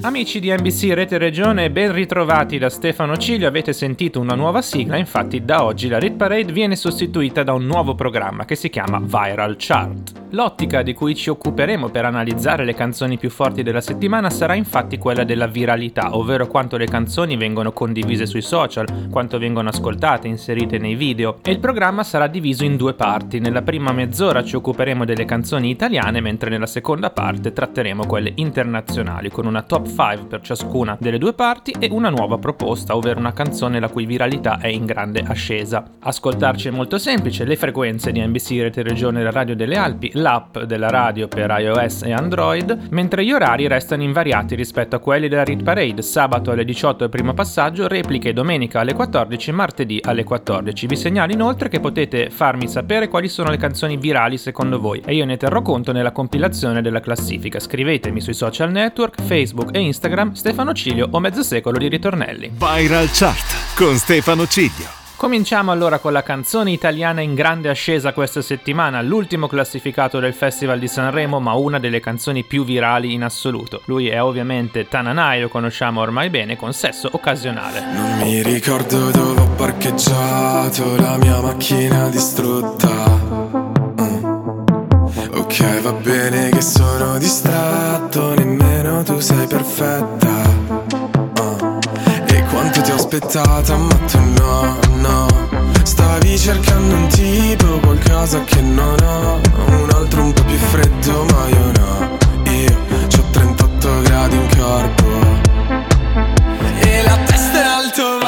Amici di NBC Rete Regione, ben ritrovati da Stefano Ciglio. Avete sentito una nuova sigla, infatti da oggi la Rit Parade viene sostituita da un nuovo programma che si chiama Viral Chart. L'ottica di cui ci occuperemo per analizzare le canzoni più forti della settimana sarà infatti quella della viralità, ovvero quanto le canzoni vengono condivise sui social, quanto vengono ascoltate, inserite nei video. E il programma sarà diviso in due parti. Nella prima mezz'ora ci occuperemo delle canzoni italiane, mentre nella seconda parte tratteremo quelle internazionali, con una top 5 per ciascuna delle due parti e una nuova proposta, ovvero una canzone la cui viralità è in grande ascesa. Ascoltarci è molto semplice, le frequenze di NBC Rete Regione e la Radio delle Alpi, l'app della radio per iOS e Android, mentre gli orari restano invariati rispetto a quelli della Read Parade, sabato alle 18 il primo passaggio, repliche domenica alle 14, martedì alle 14. Vi segnalo inoltre che potete farmi sapere quali sono le canzoni virali secondo voi e io ne terrò conto nella compilazione della classifica. Scrivetemi sui social network, Facebook e Instagram Stefano Ciglio o mezzo secolo di ritornelli. Viral Chart con Stefano Ciglio. Cominciamo allora con la canzone italiana in grande ascesa questa settimana, l'ultimo classificato del Festival di Sanremo, ma una delle canzoni più virali in assoluto. Lui è ovviamente Tananai, lo conosciamo ormai bene, con sesso occasionale. Non mi ricordo dove ho parcheggiato la mia macchina distrutta. Mm. Ok, va bene che sono distratto, nemmeno tu sei perfetta. Quanto ti ho aspettata, ma tu no no. Stavi cercando un tipo, qualcosa che non ho. Un altro un po' più freddo ma io no. Io ho 38 gradi in corpo. E la testa è alto mare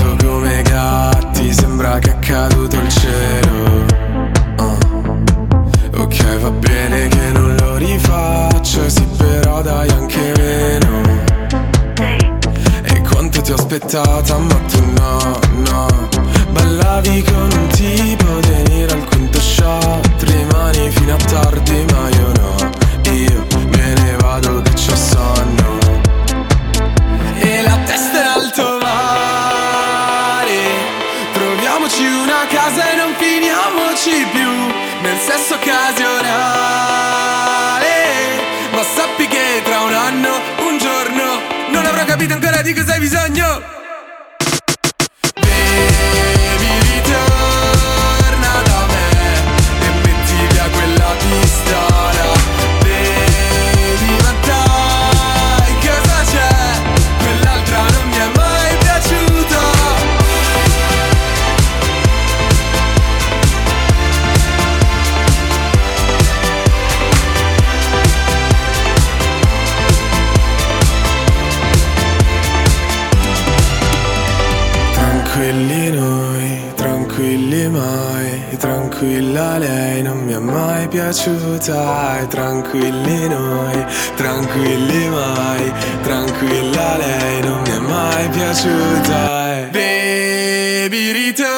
tranquilla lei non mi è mai piaciuta. E tranquilli noi, tranquilli mai. Tranquilla lei non mi è mai piaciuta. Baby ritorna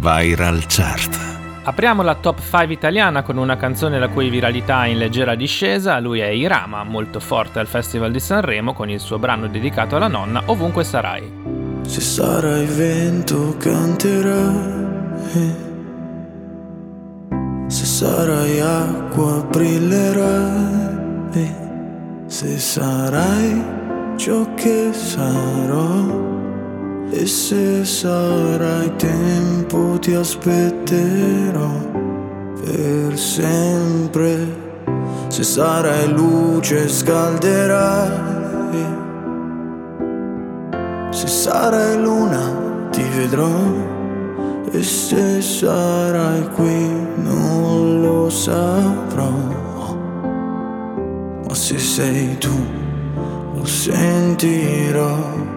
Viral Chart. Apriamo la top 5 italiana con una canzone la cui viralità è in leggera discesa, lui è Irama, molto forte al Festival di Sanremo con il suo brano dedicato alla nonna Ovunque sarai. Se sarai vento canterai, se sarai acqua brillerai, se sarai ciò che sarò. E se sarai tempo ti aspetterò per sempre. Se sarai luce scalderai. Se sarai luna ti vedrò. E se sarai qui non lo saprò. Ma se sei tu lo sentirò.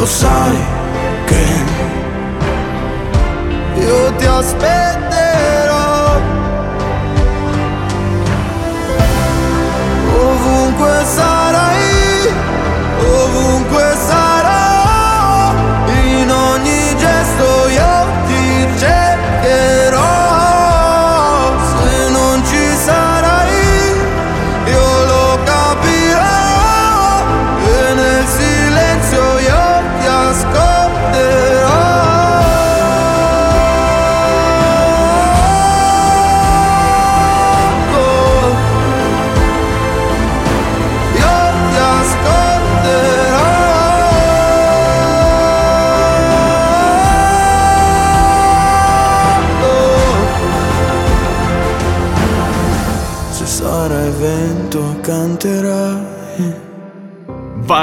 Lo sai che io ti aspetterò.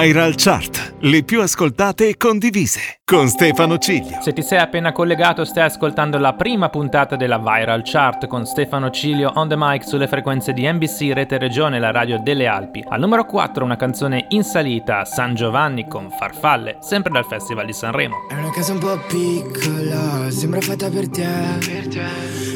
Viral Chart, le più ascoltate e condivise, con Stefano Ciglio. Se ti sei appena collegato stai ascoltando la prima puntata della Viral Chart con Stefano Cilio on the mic sulle frequenze di NBC Rete Regione, la radio delle Alpi. Al numero 4 una canzone in salita, San Giovanni con Farfalle, sempre dal Festival di Sanremo. È una casa un po' piccola, sembra fatta per te.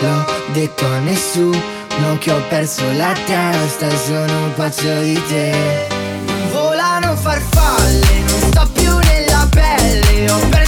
L'ho detto a nessuno che ho perso la testa, sono pazzo di te. Volano farfalle, non sto più nella pelle, ho perso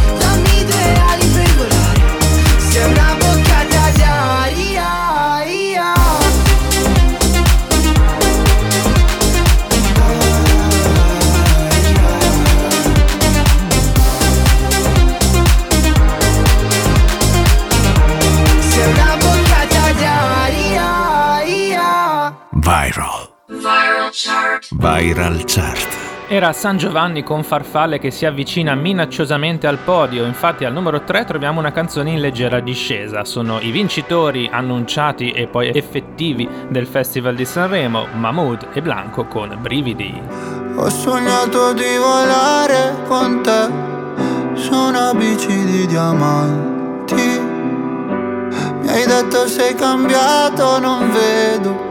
Viral Chart. Era San Giovanni con Farfalle che si avvicina minacciosamente al podio, infatti al numero 3 troviamo una canzone in leggera discesa. Sono i vincitori annunciati e poi effettivi del Festival di Sanremo, Mahmood e Blanco con Brividi. Ho sognato di volare con te su una bici di diamanti. Mi hai detto sei cambiato, non vedo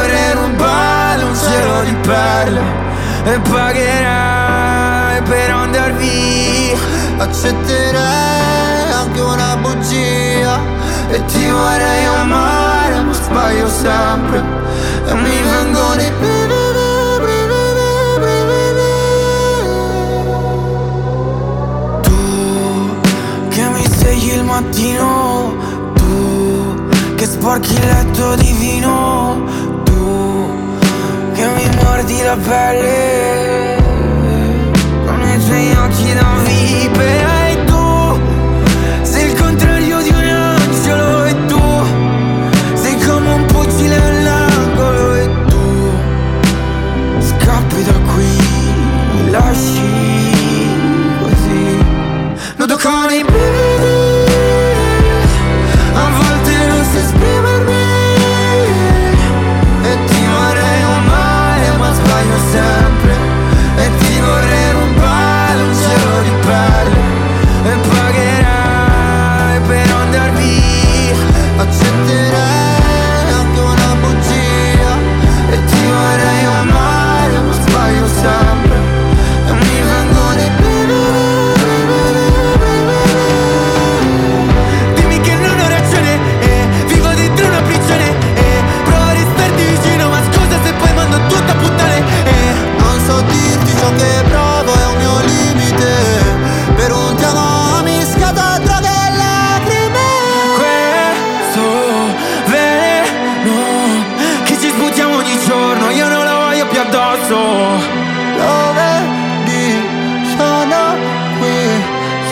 vorrei rubare un cielo di perle E pagherai per andar via. Accetterei anche una bugia E ti vorrei amare ma sbaglio sempre E mi vengono i brividi Tu che mi svegli il mattino Tu che sporchi il letto di vino Tu che mi mordi la pelle. Con i tuoi occhi da vipera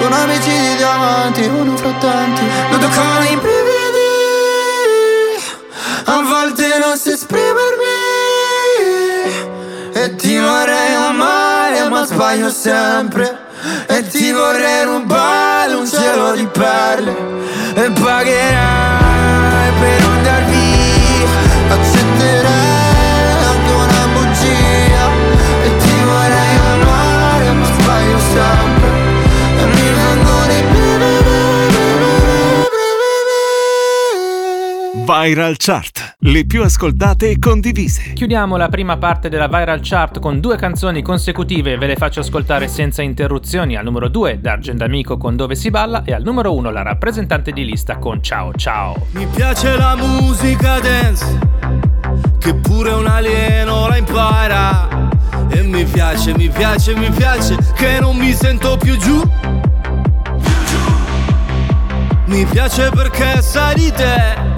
Sono amici di diamanti Uno fra tanti. Nudo con i brividi A volte non so esprimermi E ti vorrei amare ma sbaglio sempre. E ti vorrei rubare un cielo di perle. E pagherai Viral Chart. Le più ascoltate e condivise. Chiudiamo la prima parte della Viral Chart con due canzoni consecutive, ve le faccio ascoltare senza interruzioni. Al numero 2 D'Argent Amico con Dove si balla e al numero 1 la rappresentante di lista con Ciao Ciao. Mi piace la musica dance, che pure un alieno la impara. E mi piace, mi piace, mi piace, che non mi sento più giù. Mi piace perché sai di te,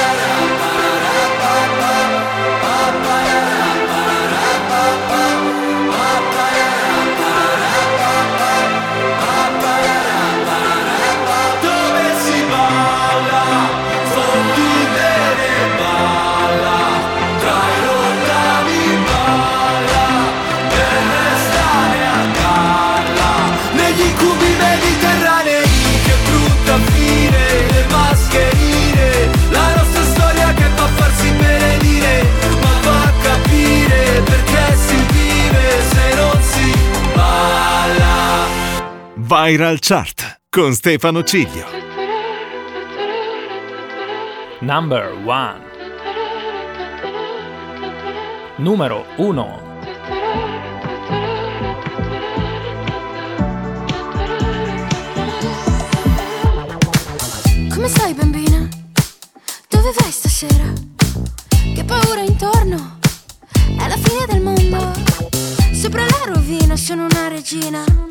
Viral Chart con Stefano Ciglio. Number 1 Numero 1 Come stai bambina? Dove vai stasera? Che paura intorno? È la fine del mondo. Sopra la rovina sono una regina.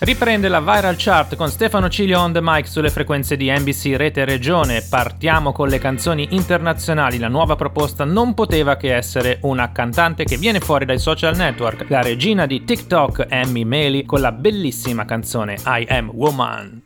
Riprende la Viral Chart con Stefano Ciglio on the mic sulle frequenze di NBC Rete Regione. Partiamo con le canzoni internazionali. La nuova proposta non poteva che essere una cantante che viene fuori dai social network, la regina di TikTok, Amy Meli, con la bellissima canzone I Am Woman.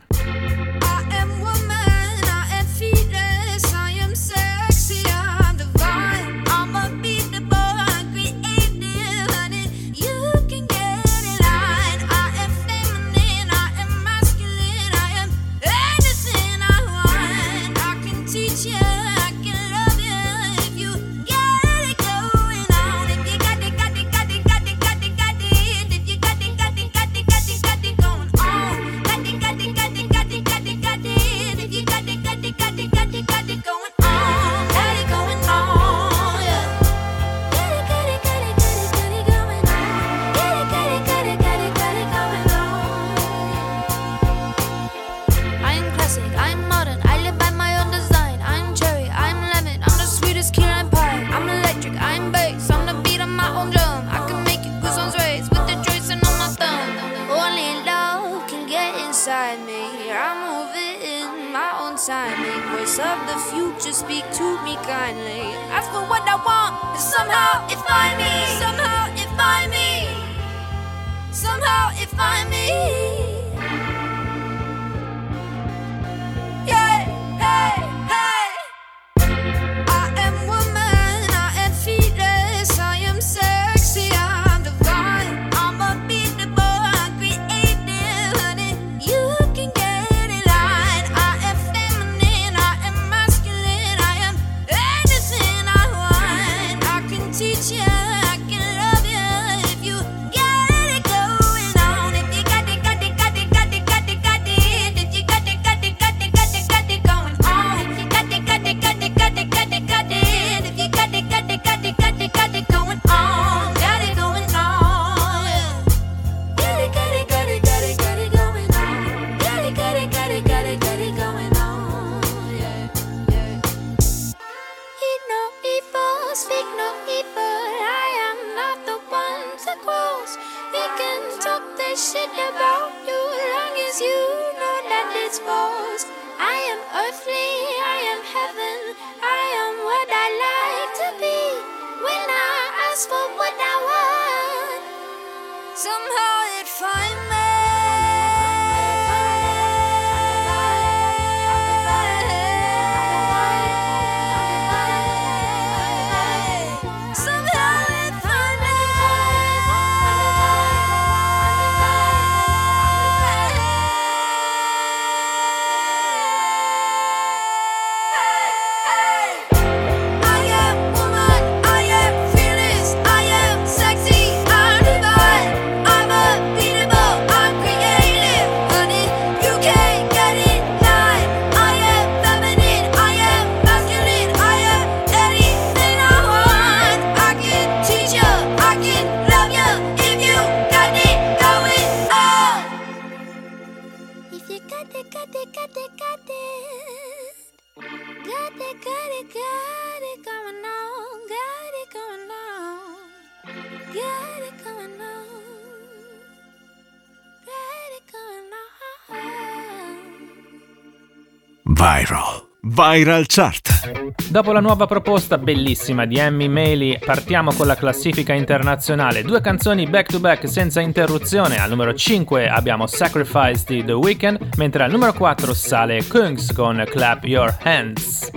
Viral Chart. Dopo la nuova proposta bellissima di Emmy Maley, partiamo con la classifica internazionale. Due canzoni back to back senza interruzione. Al numero 5 abbiamo Sacrifice di The Weeknd, mentre al numero 4 sale Kungs con Clap Your Hands.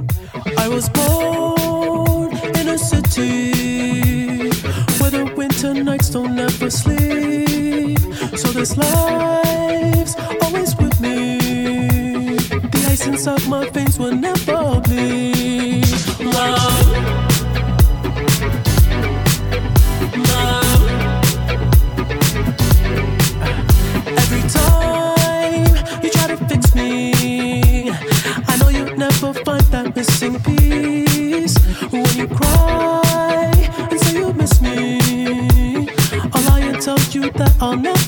I was born in a city where the winter nights don't ever sleep. So this life's essence of my face will never bleed. Love. Love. Every time you try to fix me, I know you never find that missing piece. When you cry and say you miss me, tell you that I'll never.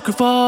microphone.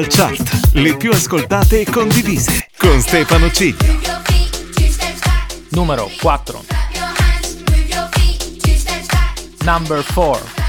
Digital Chart, le più ascoltate e condivise con Stefano Ciglio. Numero 4 Number 4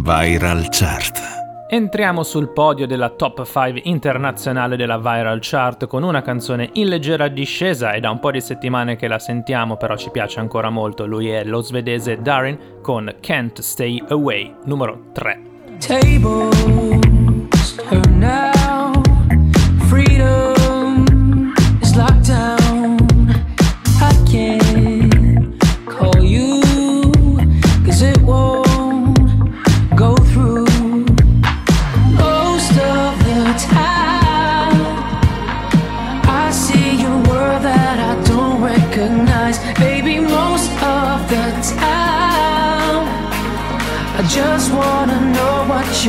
Viral Chart. Entriamo sul podio della top 5 internazionale della Viral Chart con una canzone in leggera discesa, è da un po' di settimane che la sentiamo, però ci piace ancora molto. Lui è lo svedese Darin con Can't Stay Away, numero 3. Tables are now, freedom is locked down.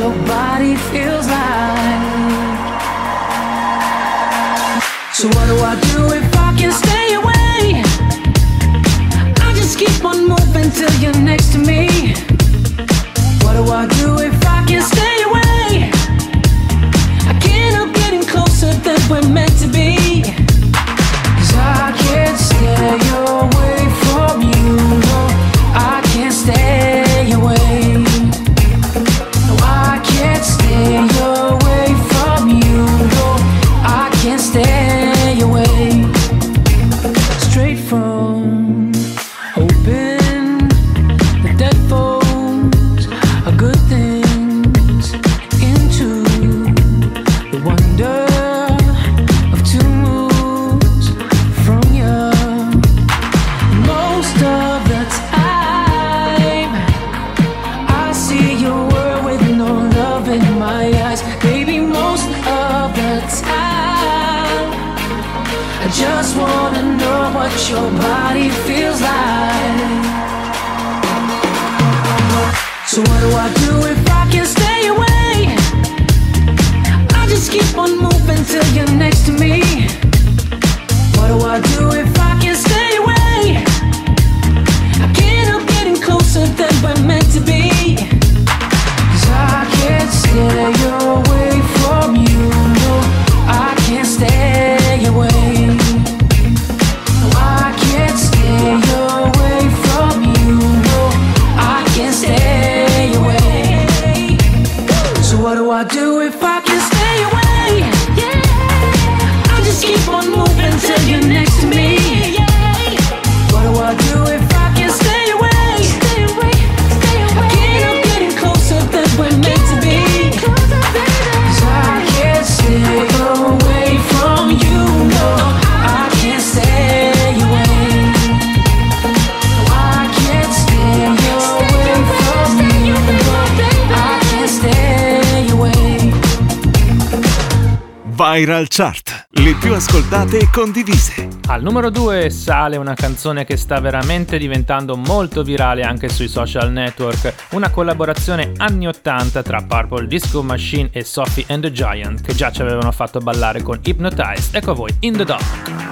your body feels like. So what do I do if I can stay away? I just keep on moving till you're next to me. What do I do if I can stay away? I can't help getting closer than we're meant to be. What do I do if I can stay away? Yeah, I just keep on moving till you next. Viral Chart, le più ascoltate e condivise. Al numero 2 sale una canzone che sta veramente diventando molto virale anche sui social network, una collaborazione anni 80 tra Purple Disco Machine e Sophie and the Giant, che già ci avevano fatto ballare con Hypnotized. Ecco a voi, In the Dark.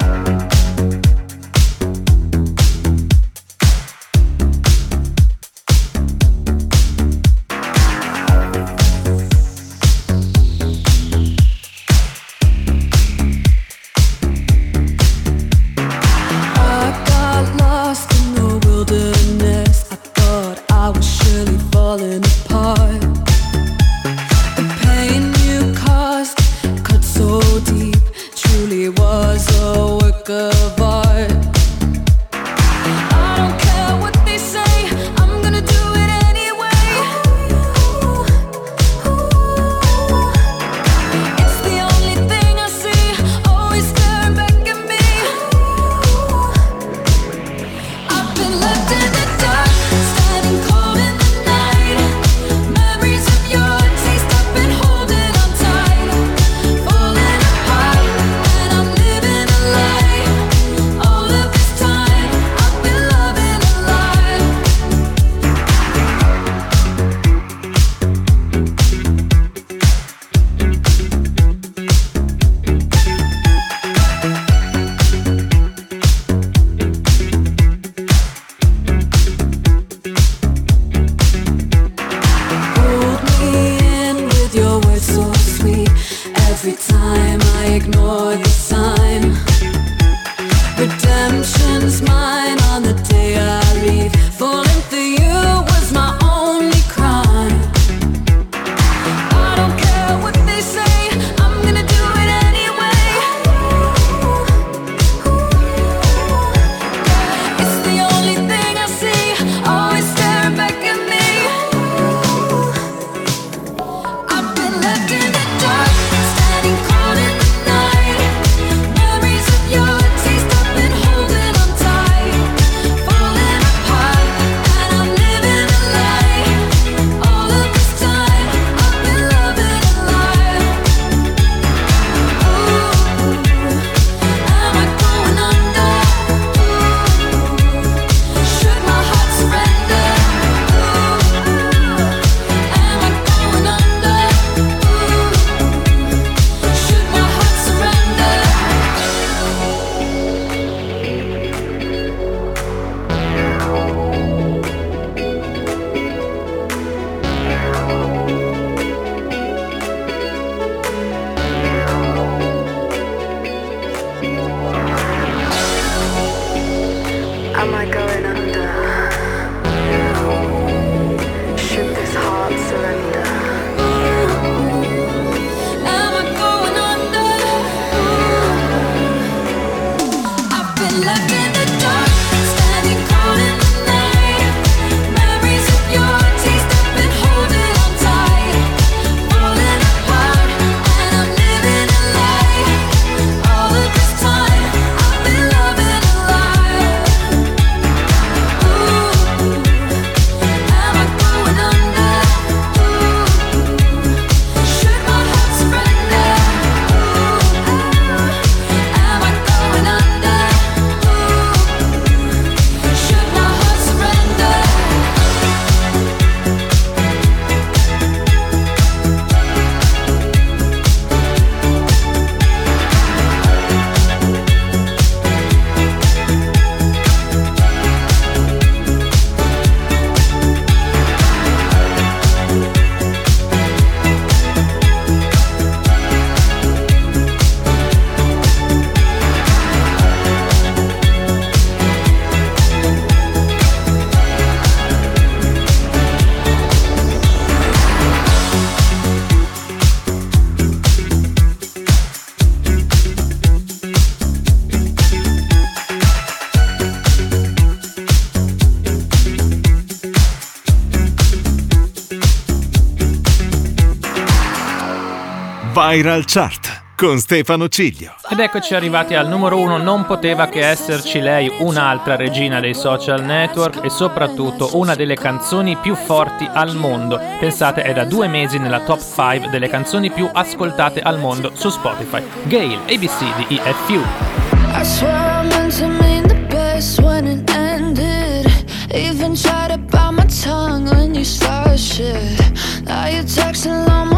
Viral Chart con Stefano Ciglio. Ed eccoci arrivati al numero uno, non poteva che esserci lei, un'altra regina dei social network e soprattutto una delle canzoni più forti al mondo. Pensate, è da due mesi nella top 5 delle canzoni più ascoltate al mondo su Spotify. Gail, ABC di EFU. I swear I meant to mean the best when it ended. Even tried to bite my tongue when you started shit. Now you're texting all my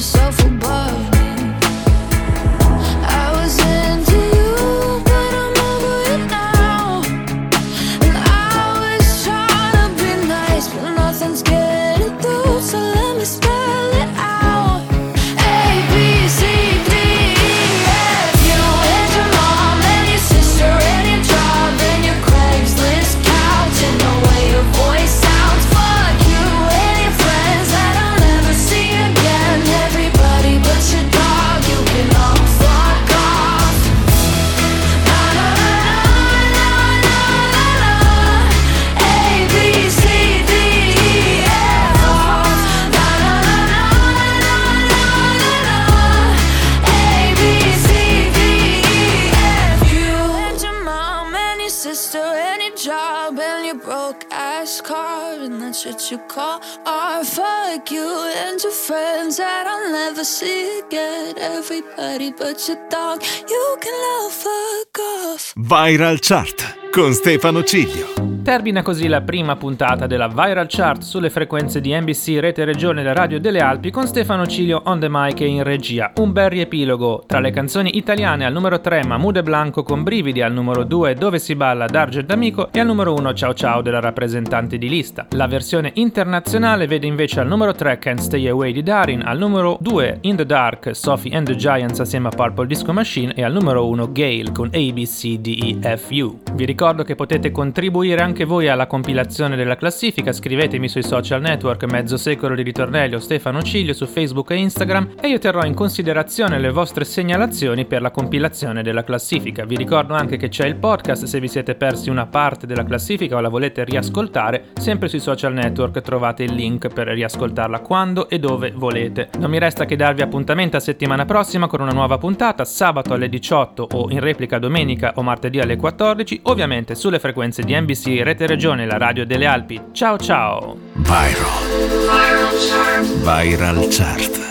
Yourself Everybody but your dog, you can all fuck off. Viral Chart con Stefano Ciglio. Termina così la prima puntata della Viral Chart sulle frequenze di NBC Rete Regione della Radio delle Alpi con Stefano Cilio on the mic e in regia. Un bel riepilogo tra le canzoni italiane al numero 3 Mamude Blanco con Brividi al numero 2 Dove si balla d'Argent Amico e al numero 1 Ciao Ciao della rappresentante di lista. La versione internazionale vede invece al numero 3 Can't Stay Away di Darin, al numero 2 In the Dark Sophie and the Giants assieme a Purple Disco Machine e al numero 1 Gale con ABCDEFU. Vi ricordo che potete contribuire anche voi alla compilazione della classifica, scrivetemi sui social network Mezzo Secolo di Ritornello Stefano Ciglio su Facebook e Instagram e io terrò in considerazione le vostre segnalazioni per la compilazione della classifica. Vi ricordo anche che c'è il podcast se vi siete persi una parte della classifica o la volete riascoltare, sempre sui social network trovate il link per riascoltarla quando e dove volete. Non mi resta che darvi appuntamento a settimana prossima con una nuova puntata, sabato alle 18 o in replica domenica o martedì alle 14, ovviamente sulle frequenze di NBC Rete Regione, la radio delle Alpi. Ciao ciao! Viral. Viral Chart.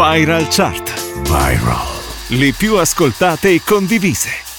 Viral Chart. Viral. Le più ascoltate e condivise.